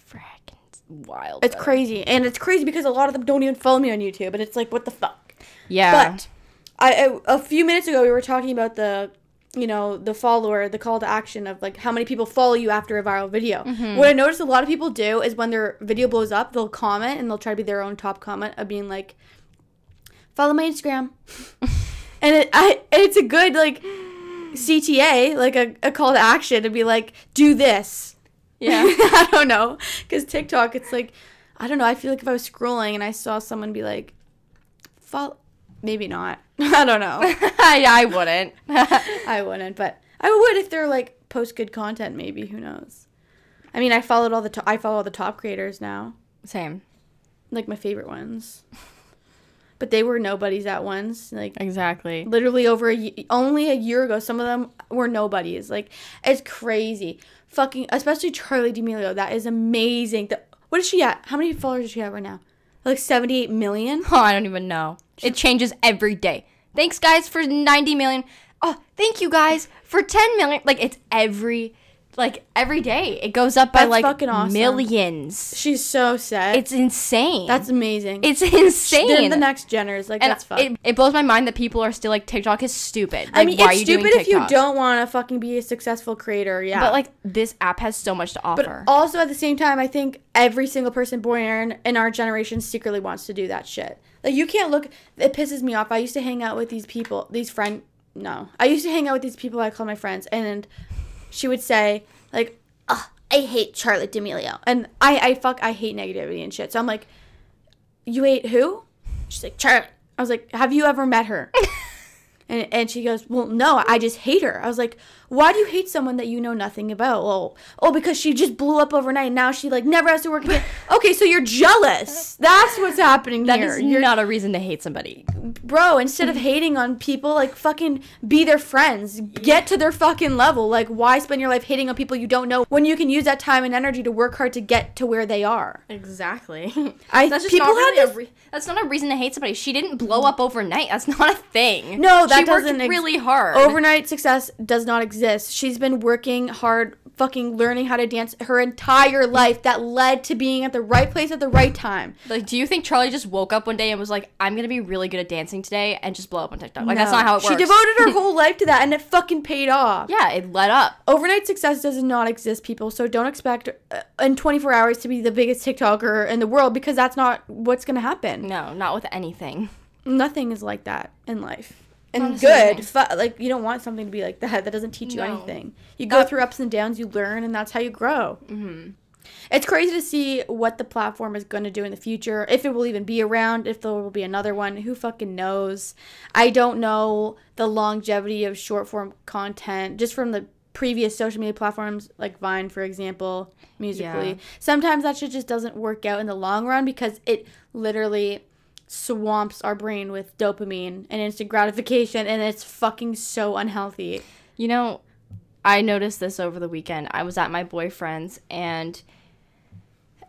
S2: wild.
S1: It's crazy. And it's crazy because a lot of them don't even follow me on YouTube. And it's like, what the fuck?
S2: Yeah.
S1: But I, I a few minutes ago we were talking about the you know the follower the call to action of like how many people follow you after a viral video
S2: Mm-hmm.
S1: what i noticed a lot of people do is when their video blows up they'll comment and they'll try to be their own top comment of being like follow my instagram and it I, it's a good like cta like a, a call to action to be like do this
S2: yeah.
S1: i don't know because tiktok it's like i don't know i feel like if i was scrolling and i saw someone be like follow maybe not i don't know
S2: I, I wouldn't.
S1: I wouldn't, but I would if they're like post good content. Maybe who knows? I mean, I followed all the to- I follow all the top creators now,
S2: Same.
S1: like my favorite ones. But they were nobodies at once. Like
S2: Exactly.
S1: literally over a only a year ago, some of them were nobodies. Like it's crazy. Fucking especially Charli D'Amelio. That is amazing. The, what is she at? How many followers does she have right now? Like seventy eight million.
S2: Oh, I don't even know. It changes every day. Thanks, guys, for 90 million. Oh, thank you guys for 10 million. Like, it's every like every day. It goes up by
S1: That's
S2: like
S1: fucking awesome.
S2: millions.
S1: She's so sad.
S2: It's insane.
S1: that's amazing.
S2: it's
S1: They're
S2: insane.
S1: the next Jenners. Like
S2: and
S1: that's fun.
S2: it, it blows my mind that people are still like TikTok is stupid. Like,
S1: I mean,
S2: why
S1: it's
S2: are you
S1: stupid if you don't want to fucking be a successful creator. Yeah,
S2: But like this app has so much to offer.
S1: But also at the same time, I think every single person born in, in our generation secretly wants to do that shit. Like you can't look. It pisses me off. I used to hang out with these people. These friend. No, I used to hang out with these people I call my friends, and she would say like, Ugh, "I hate Charlotte D'Amelio," and I I fuck I hate negativity and shit. So I'm like, "You hate who?" She's like, "Charlotte." I was like, "Have you ever met her?" And, and she goes, Well, no, I just hate her. I was like, Why do you hate someone that you know nothing about? Well, oh, because she just blew up overnight. And now she like never has to work again. okay, so you're jealous. That's what's happening
S2: that
S1: here.
S2: is
S1: you're,
S2: not a reason to hate somebody.
S1: bro, instead of hating on people, like fucking be their friends. Get to their fucking level. Like, why spend your life hating on people you don't know when you can use that time and energy to work hard to get to where they are?
S2: Exactly.
S1: I
S2: That's just
S1: people
S2: not really a re- that's not a reason to hate somebody. She didn't blow up overnight. That's not a thing.
S1: No, that
S2: she worked
S1: doesn't ex-
S2: really hard.
S1: Overnight success does not exist. She's been working hard, fucking learning how to dance her entire life that led to being at the right place at the right time.
S2: Like, do you think Charli just woke up one day and was like, "I'm gonna be really good at dancing today," and just blow up on TikTok? Like, that's not how it works.
S1: She devoted her whole life to that and it fucking paid off.
S2: yeah, it led up.
S1: Overnight success does not exist, people. So don't expect uh, in 24 hours to be the biggest TikToker in the world because that's not what's to happen.
S2: No, not with anything.
S1: Nothing is like that in life. And
S2: Honestly,
S1: good. Fu- like, you don't want something to be like that. That doesn't teach you
S2: No.
S1: anything. You go through ups and downs, you learn, and that's how you grow. It's crazy to see what the platform is going to do in the future. If it will even be around, if there will be another one, who fucking knows? I don't know the longevity of short form content just from the previous social media platforms like Vine, for example, Musical.ly.
S2: Yeah.
S1: Sometimes that shit just doesn't work out in the long run because it literally swamps our brain with dopamine and instant gratification and it's fucking so unhealthy.
S2: You know, I noticed this over the weekend. I was at my boyfriend's and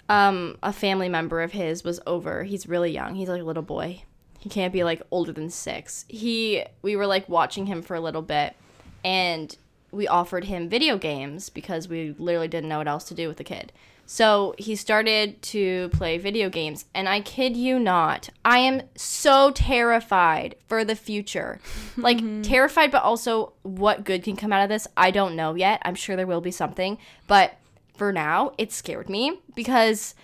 S2: um a family member of his was over. He's really young. He's like a little boy. He can't be like older than 6. He we were like watching him for a little bit and we offered him video games because we literally didn't know what else to do with the kid. So he started to play video games, and I kid you not, I am so terrified for the future. Like, terrified, but also what good can come out of this, I don't know yet. I'm sure there will be something, but for now, it scared me because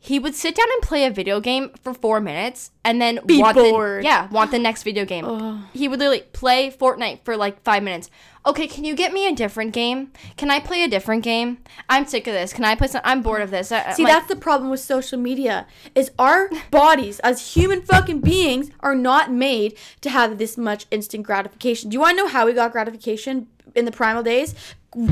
S2: he would sit down and play a video game for four minutes and then
S1: Be
S2: want
S1: bored.
S2: The, yeah, want the next video game. He would literally play Fortnite for like five minutes. Okay, can you get me a different game? Can I play a different game? I'm sick of this. Can I play some? I'm bored of this. I-
S1: See,
S2: like-
S1: that's the problem with social media. Is our bodies as human fucking beings are not made to have this much instant gratification. Do you want to know how we got gratification in the primal days?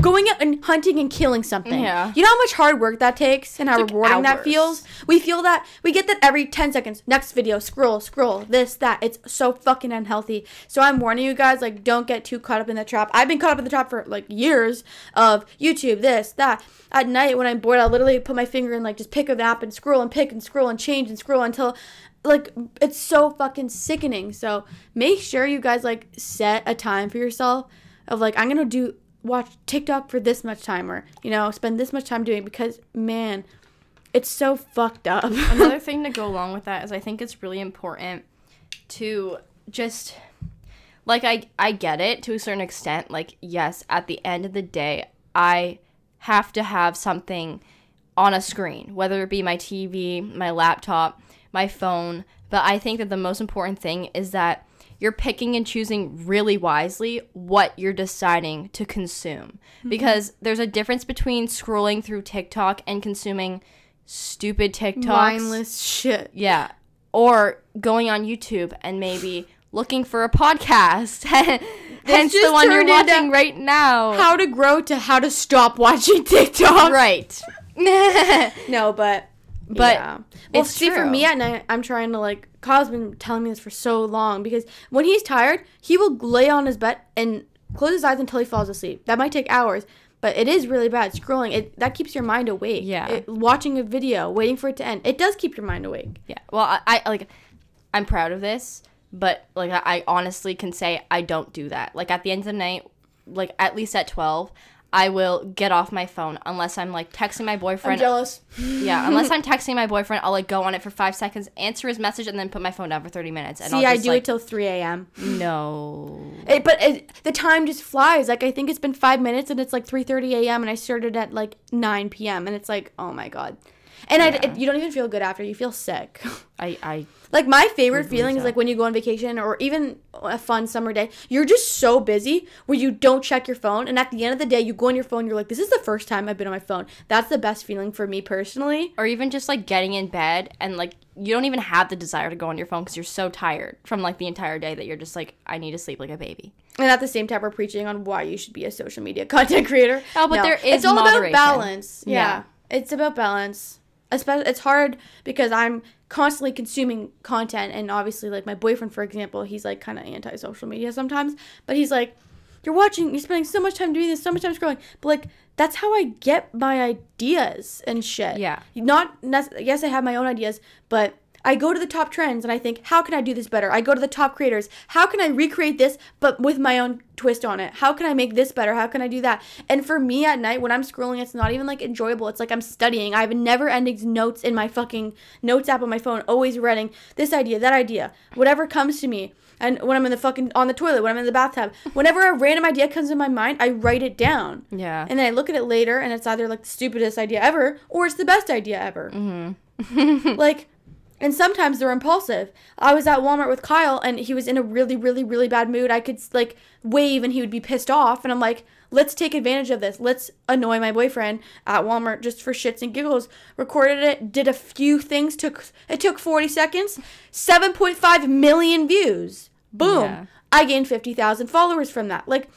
S1: Going out and hunting and killing something.
S2: Yeah.
S1: You know how much hard work that takes and how
S2: like
S1: rewarding that feels? We feel that we get that every 10 seconds. Next video, scroll, scroll, this, that. It's so fucking unhealthy. So I'm warning you guys, like, don't get too caught up in the trap. I've been caught up in the trap for like years of YouTube, this, that. At night when I'm bored, I'll literally put my finger in, like, just pick an app and scroll and pick and scroll and change and scroll until like it's so fucking sickening. So make sure you guys like set a time for yourself of like I'm gonna do watch TikTok for this much time or you know spend this much time doing because man, it's so fucked up.
S2: another thing to go along with that is I think it's really important to just like I I get it to a certain extent. Like yes, at the end of the day, I have to have something on a screen, whether it be my TV, my laptop, my phone. But I think that the most important thing is that you're picking and choosing really wisely what you're deciding to consume. Mm-hmm. Because there's a difference between scrolling through TikTok and consuming stupid TikToks.
S1: Mindless shit.
S2: Yeah. Or going on YouTube and maybe looking for a podcast. Hence the one you're watching right now.
S1: How to grow to how to stop watching TikTok.
S2: right.
S1: No, but
S2: But
S1: yeah. well,
S2: it's
S1: see, for me at night, I'm trying to like. Kyle's been telling me this for so long because when he's tired, he will lay on his bed and close his eyes until he falls asleep. That might take hours, but it is really bad. Scrolling it that keeps your mind awake.
S2: Yeah.
S1: It- watching a video, waiting for it to end, it does keep your mind awake.
S2: yeah. Well, I, I like I'm proud of this, but like I, I honestly can say I don't do that. Like at the end of the night, like at least at 12, I will get off my phone unless I'm like texting my
S1: I'm
S2: boyfriend.
S1: jealous.
S2: yeah, unless I'm texting my boyfriend, I'll like go on it for five seconds, answer his message, and then put my phone down for 30 minutes. And
S1: See,
S2: I'll
S1: I do
S2: like,
S1: it till 3 a.m.
S2: no.
S1: It, but it, the time just flies. Like I think it's been five minutes, and it's like 3:30 a.m. and I started at like 9 p.m. and it's like, oh my god. And I, it, you don't even feel good after. You feel sick.
S2: I, I
S1: like my favorite feeling is like when you go on vacation or even a fun summer day. You're just so busy where you don't check your phone, and at the end of the day, you go on your phone. You're like, this is the first time I've been on my phone. That's the best feeling for me personally.
S2: or even just like getting in bed and like you don't even have the desire to go on your phone because you're so tired from like the entire day that you're just like I need to sleep like a baby.
S1: And at the same time, we're preaching on why you should be a social media content creator.
S2: Oh, but there is
S1: it's all
S2: moderation.
S1: about balance. Yeah.
S2: Yeah.
S1: it's about balance. Especially, it's hard because I'm constantly consuming content, and obviously, like my boyfriend, for example, he's like kind of anti-social media sometimes, but he's like, "You're watching, you're spending so much time doing this, so much time scrolling," but like that's how I get my ideas and shit.
S2: Yeah.
S1: Not nec- yes, I have my own ideas, but I go to the top trends and I think, how can I do this better? I go to the top creators. How can I recreate this but with my own twist on it? How can I make this better? How can I do that? And for me at night when I'm scrolling, it's not even like enjoyable. It's like I'm studying. I have never ending notes in my fucking notes app on my phone, always writing this idea, that idea, whatever comes to me. And when I'm in the fucking on the toilet, when I'm in the bathtub, whenever a random idea comes in my mind, I write it down.
S2: Yeah.
S1: And then I look at it later and it's either like the stupidest idea ever or it's the best idea ever. Mm-hmm. like, and sometimes they're impulsive. I was at Walmart with Kyle and he was in a really, really, really bad mood. I could like wave and he would be pissed off. And I'm like, let's take advantage of this. Let's annoy my boyfriend at Walmart just for shits and giggles. Recorded it, did a few things, took it took 40 seconds, 7.5 million views. Boom.
S2: Yeah.
S1: I gained 50,000 followers from that. Like,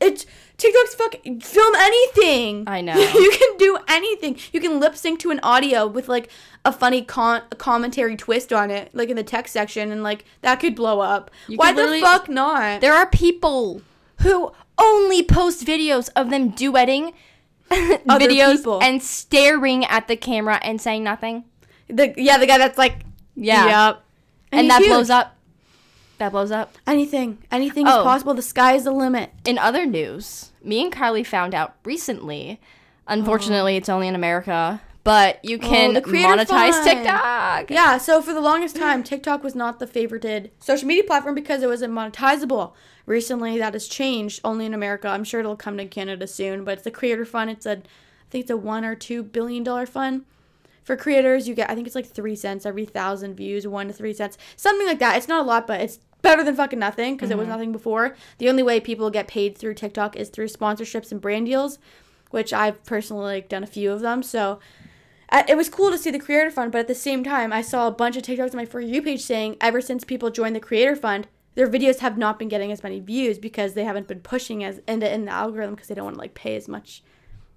S1: it's TikTok's fuck film anything.
S2: I know.
S1: you can do anything. You can lip sync to an audio with like a funny con- a commentary twist on it, like in the text section, and like that could blow up.
S2: You
S1: Why the fuck not?
S2: There are people who only post videos of them duetting videos
S1: people.
S2: and staring at the camera and saying nothing.
S1: The yeah, the guy that's like
S2: Yeah.
S1: yep,
S2: And,
S1: he's
S2: that blows up. That blows up.
S1: Anything, anything is
S2: Oh.
S1: possible. The sky is the limit.
S2: In other news, me and Carly found out recently. Unfortunately, oh. it's only in America, but you oh, can
S1: Oh. the creator
S2: monetize
S1: fund.
S2: TikTok.
S1: Yeah, so for the longest time, TikTok was not the favorited social media platform because it wasn't monetizable. Recently, that has changed only in America. I'm sure it'll come to Canada soon, but it's the creator fund. It's a, I think it's a one or two billion dollar fund for creators. You get, I think it's like three cents every thousand views, one to three cents, something like that. It's not a lot, but it's better than fucking nothing because it was mm-hmm. nothing before. The only way people get paid through TikTok is through sponsorships and brand deals, which I've personally like done a few of them. So it was cool to see the creator fund, but at the same time, I saw a bunch of TikToks on my For You page saying ever since people joined the creator fund, their videos have not been getting as many views because they haven't been pushing as into in the algorithm because they don't want to like pay as much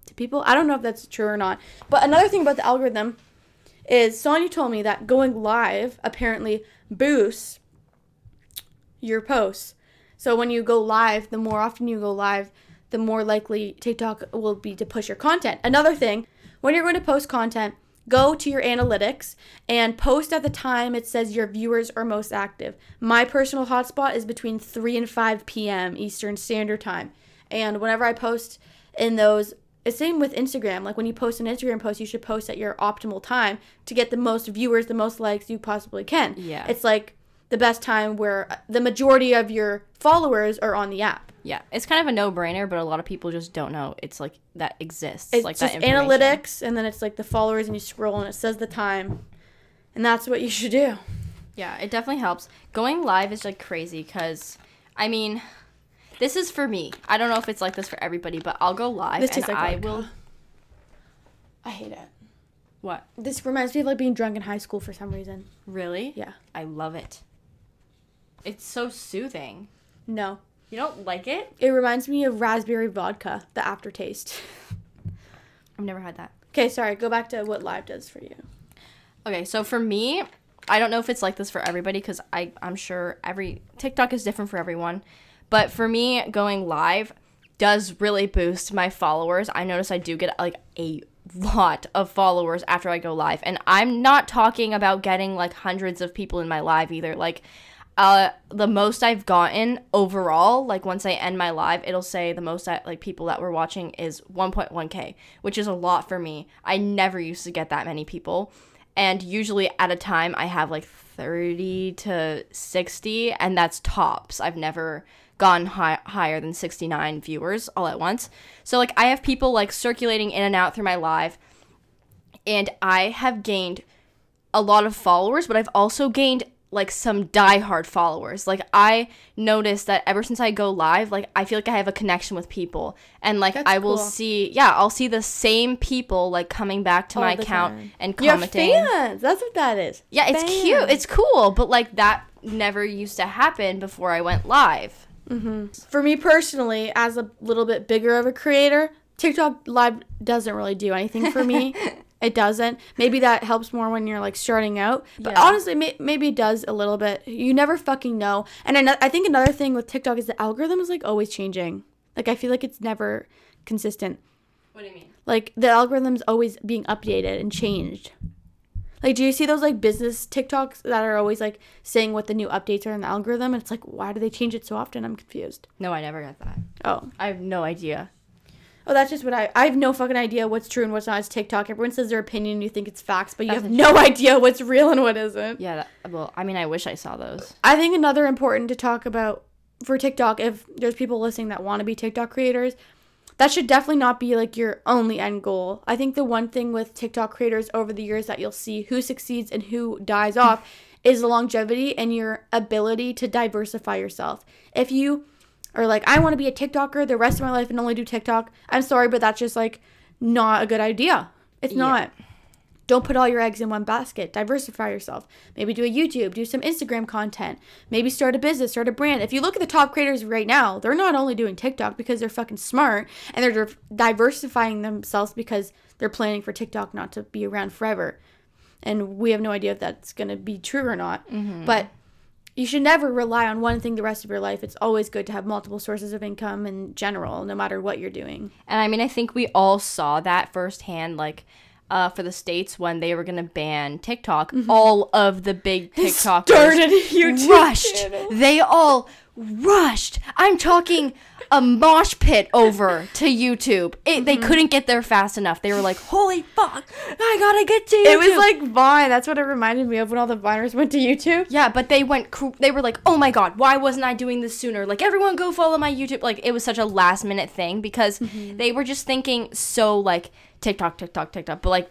S1: to people. I don't know if that's true or not. But another thing about the algorithm is Sonia told me that going live apparently boosts your posts. So when you go live, the more often you go live, the more likely TikTok will be to push your content. Another thing, when you're going to post content, go to your analytics and post at the time it says your viewers are most active. My personal hotspot is between 3 and 5 p.m. Eastern Standard Time. And whenever I post in those, it's same with Instagram. Like when you post an Instagram post, you should post at your optimal time to get the most viewers, the most likes you possibly can.
S2: Yeah.
S1: It's like the best time where the majority of your followers are on the app.
S2: Yeah, it's kind of a no-brainer, but a lot of people just don't know it's like that exists.
S1: It's
S2: like
S1: just
S2: that
S1: analytics, and then it's like the followers, and you scroll, and it says the time, and that's what you should do.
S2: Yeah, it definitely helps. Going live is like crazy because, I mean, this is for me. I don't know if it's like this for everybody, but I'll go live
S1: This
S2: and
S1: like
S2: I will.
S1: I hate it.
S2: What?
S1: This reminds me of like being drunk in high school for some reason.
S2: Really?
S1: Yeah.
S2: I love it. It's so soothing.
S1: No,
S2: You don't like it?
S1: it reminds me of raspberry vodka, the aftertaste.
S2: I've never had that.
S1: okay, sorry. Go back to what live does for you.
S2: Okay, so for me, I don't know if it's like this for everybody because I I'm sure every TikTok is different for everyone, but for me, going live does really boost my followers. I notice I do get like a lot of followers after I go live, and I'm not talking about getting like hundreds of people in my live either. Like, uh, the most I've gotten overall, like once I end my live, it'll say the most I, like people that were watching is 1.1k, which is a lot for me. I never used to get that many people, and usually at a time I have like 30 to 60, and that's tops. I've never gone high, higher than 69 viewers all at once. So like I have people like circulating in and out through my live, and I have gained a lot of followers, but I've also gained like some diehard followers. Like I noticed that ever since I go live, like I feel like I have a connection with people, and like
S1: That's
S2: I will
S1: cool.
S2: see, yeah, I'll see the same people like coming back to
S1: All
S2: my account
S1: time.
S2: and commenting.
S1: fans. That's what that is.
S2: Yeah, it's
S1: Fans.
S2: cute, it's cool, but like that never used to happen before I went live. Mm-hmm.
S1: For me personally, as a little bit bigger of a creator, TikTok live doesn't really do anything for me. it doesn't. Maybe that helps more when you're like starting out. But
S2: Yeah.
S1: honestly, may- maybe it does a little bit. You never fucking know. And ano- I think another thing with TikTok is the algorithm is like always changing. Like I feel like it's never consistent.
S2: What do you mean?
S1: Like the algorithm's always being updated and changed. Like, do you see those like business TikToks that are always like saying what the new updates are in the algorithm? And it's like, why do they change it so often? I'm confused.
S2: No, I never got that.
S1: Oh,
S2: I have no idea.
S1: Oh, that's just what I. I have no fucking idea what's true and what's not. It's TikTok. Everyone says their opinion. You think it's facts, but you
S2: That's
S1: have no idea what's real and what isn't.
S2: Yeah, that, well, I mean, I wish I saw those.
S1: I think another important to talk about for TikTok, if there's people listening that want to be TikTok creators, that should definitely not be like your only end goal. I think the one thing with TikTok creators over the years that you'll see who succeeds and who dies off is the longevity and your ability to diversify yourself. If you are like, I want to be a TikToker the rest of my life and only do TikTok, I'm sorry, but that's just like not a good idea. It's
S2: Yeah.
S1: not. Don't put all your eggs in one basket. Diversify yourself. Maybe do a YouTube, do some Instagram content. Maybe start a business, start a brand. If you look at the top creators right now, they're not only doing TikTok because they're fucking smart and they're diversifying themselves because they're planning for TikTok not to be around forever. And we have no idea if that's going to be true or not. Mm-hmm. But you should never rely on one thing the rest of your life. It's always good to have multiple sources of income in general, no matter what you're doing.
S2: And I mean, I think we all saw that firsthand, like uh, for the states when they were gonna ban TikTok. All of the big TikTokers
S1: Started YouTube
S2: rushed.
S1: channel.
S2: They all rushed. I'm talking a mosh pit over to YouTube. It, They
S1: Mm-hmm.
S2: couldn't get there fast enough. They were like, "Holy fuck, I gotta get to YouTube."
S1: It was like Vine. That's what it reminded me of when all the Viners went to YouTube.
S2: Yeah, but they went. They were like, "Oh my god, why wasn't I doing this sooner?" Like, everyone go follow my YouTube. Like, it was such a last minute thing because
S1: Mm-hmm.
S2: they were just thinking so like TikTok, TikTok, TikTok. But like,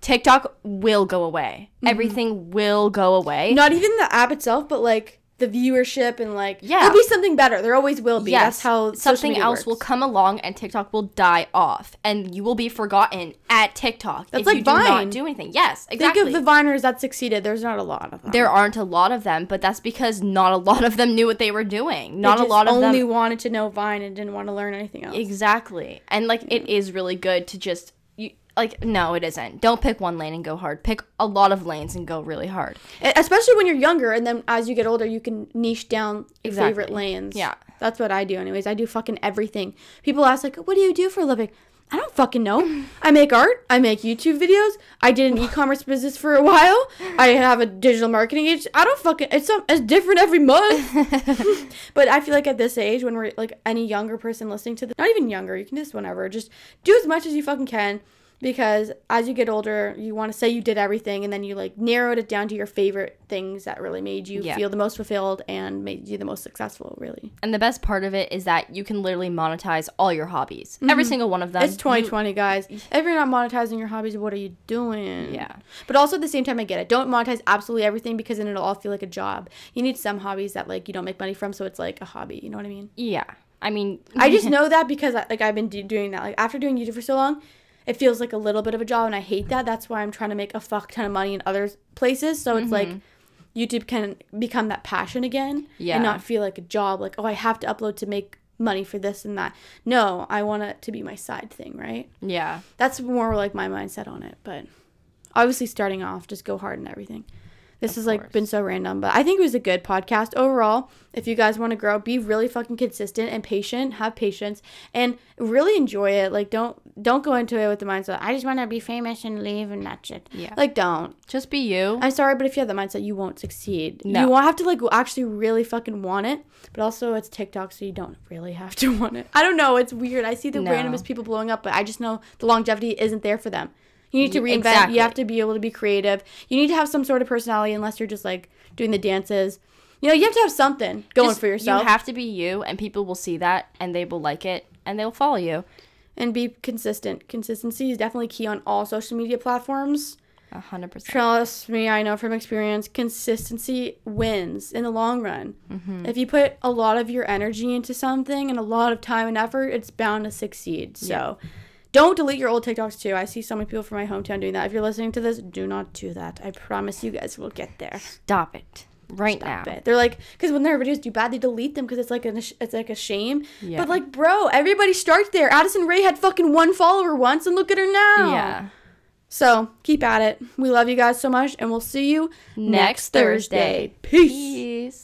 S2: TikTok will go away.
S1: Mm-hmm.
S2: Everything will go away.
S1: Not even the app itself, but like the viewership and like
S2: Yeah.
S1: there'll be something better. There always will be.
S2: Yes,
S1: That's how
S2: something else will come along and TikTok will die off, and you will be forgotten at TikTok
S1: That's
S2: if
S1: like
S2: you do
S1: Vine.
S2: not do anything. Yes, exactly.
S1: Think of the Viners that succeeded. There's not a lot of them.
S2: there aren't a lot of them, but that's because not a lot of them knew what they were doing. Not a lot of
S1: only
S2: them only
S1: wanted to know Vine and didn't want to learn anything else.
S2: Exactly. And like it is really good to just like no, it isn't. Don't pick one lane and go hard. Pick a lot of lanes and go really hard.
S1: Especially when you're younger, and then as you get older, you can niche down your
S2: Exactly.
S1: favorite lanes.
S2: Yeah.
S1: that's what I do. Anyways, I do fucking everything. People ask like, "What do you do for a living?" I don't fucking know. I make art. I make YouTube videos. I did an e-commerce business for a while. I have a digital marketing agency. I don't fucking. It's some. It's different every month. but I feel like at this age, when we're like any younger person listening to this, not even younger, you can just whenever, just do as much as you fucking can. Because as you get older, you want to say you did everything, and then you like narrowed it down to your favorite things that really made you
S2: Yeah.
S1: feel the most fulfilled and made you the most successful. Really,
S2: And the best part of it is that you can literally monetize all your hobbies. Every single one of them.
S1: Mm-hmm. it's
S2: You-
S1: 2020, guys. If you're not monetizing your hobbies, what are you doing?
S2: Yeah.
S1: But also at the same time, I get it. Don't monetize absolutely everything because then it'll all feel like a job. You need some hobbies that like you don't make money from, so it's like a hobby. You know what I mean?
S2: Yeah. I mean
S1: I just know that because like I've been do- doing that. Like after doing YouTube for so long, it feels like a little bit of a job, and I hate that. That's why I'm trying to make a fuck ton of money in other places. So it's like mm-hmm. YouTube can become that passion again,
S2: Yeah.
S1: and not feel like a job. Like oh, I have to upload to make money for this and that. No, I want it to be my side thing, right?
S2: Yeah.
S1: That's more like my mindset on it. But obviously, starting off, just go hard and everything. This
S2: Of
S1: has like
S2: course.
S1: been so random, but I think it was a good podcast overall. If you guys want to grow, be really fucking consistent and patient. Have patience and really enjoy it. Like don't don't go into it with the mindset I just want to be famous and leave and that's it.
S2: Yeah.
S1: Like don't.
S2: Just be you.
S1: I'm sorry, but if you have the mindset, you won't succeed.
S2: No.
S1: You won't have to like actually really fucking want it, but also it's TikTok, so you don't really have to want it. I don't know. It's weird. I see the
S2: No.
S1: randomest people blowing up, but I just know the longevity isn't there for them. You need to reinvent.
S2: exactly.
S1: You have to be able to be creative. You need to have some sort of personality, unless you're just like doing the dances. You know, you have to have something going
S2: Just-
S1: for yourself
S2: You have to be you, and people will see that, and they will like it, and they will follow you.
S1: and be consistent. Consistency is definitely key on all social media platforms.
S2: A hundred percent.
S1: Trust me, I know from experience, consistency wins in the long run. Mm-hmm. If you put a lot of your energy into something and a lot of time and effort, it's bound to succeed. So don't delete your old TikToks too. I see so many people from my hometown doing that. If you're listening to this, do not do that. I promise you guys will get there.
S2: Stop it right
S1: Stop
S2: now.
S1: it. They're like, because when their videos do bad, they delete them because it's like a it's like a shame.
S2: Yeah.
S1: But like, bro, everybody starts there. Addison Rae had fucking one follower once, and look at her now.
S2: Yeah.
S1: So keep at it. We love you guys so much, and we'll see you
S2: Next
S1: next Thursday.
S2: Thursday.
S1: Peace.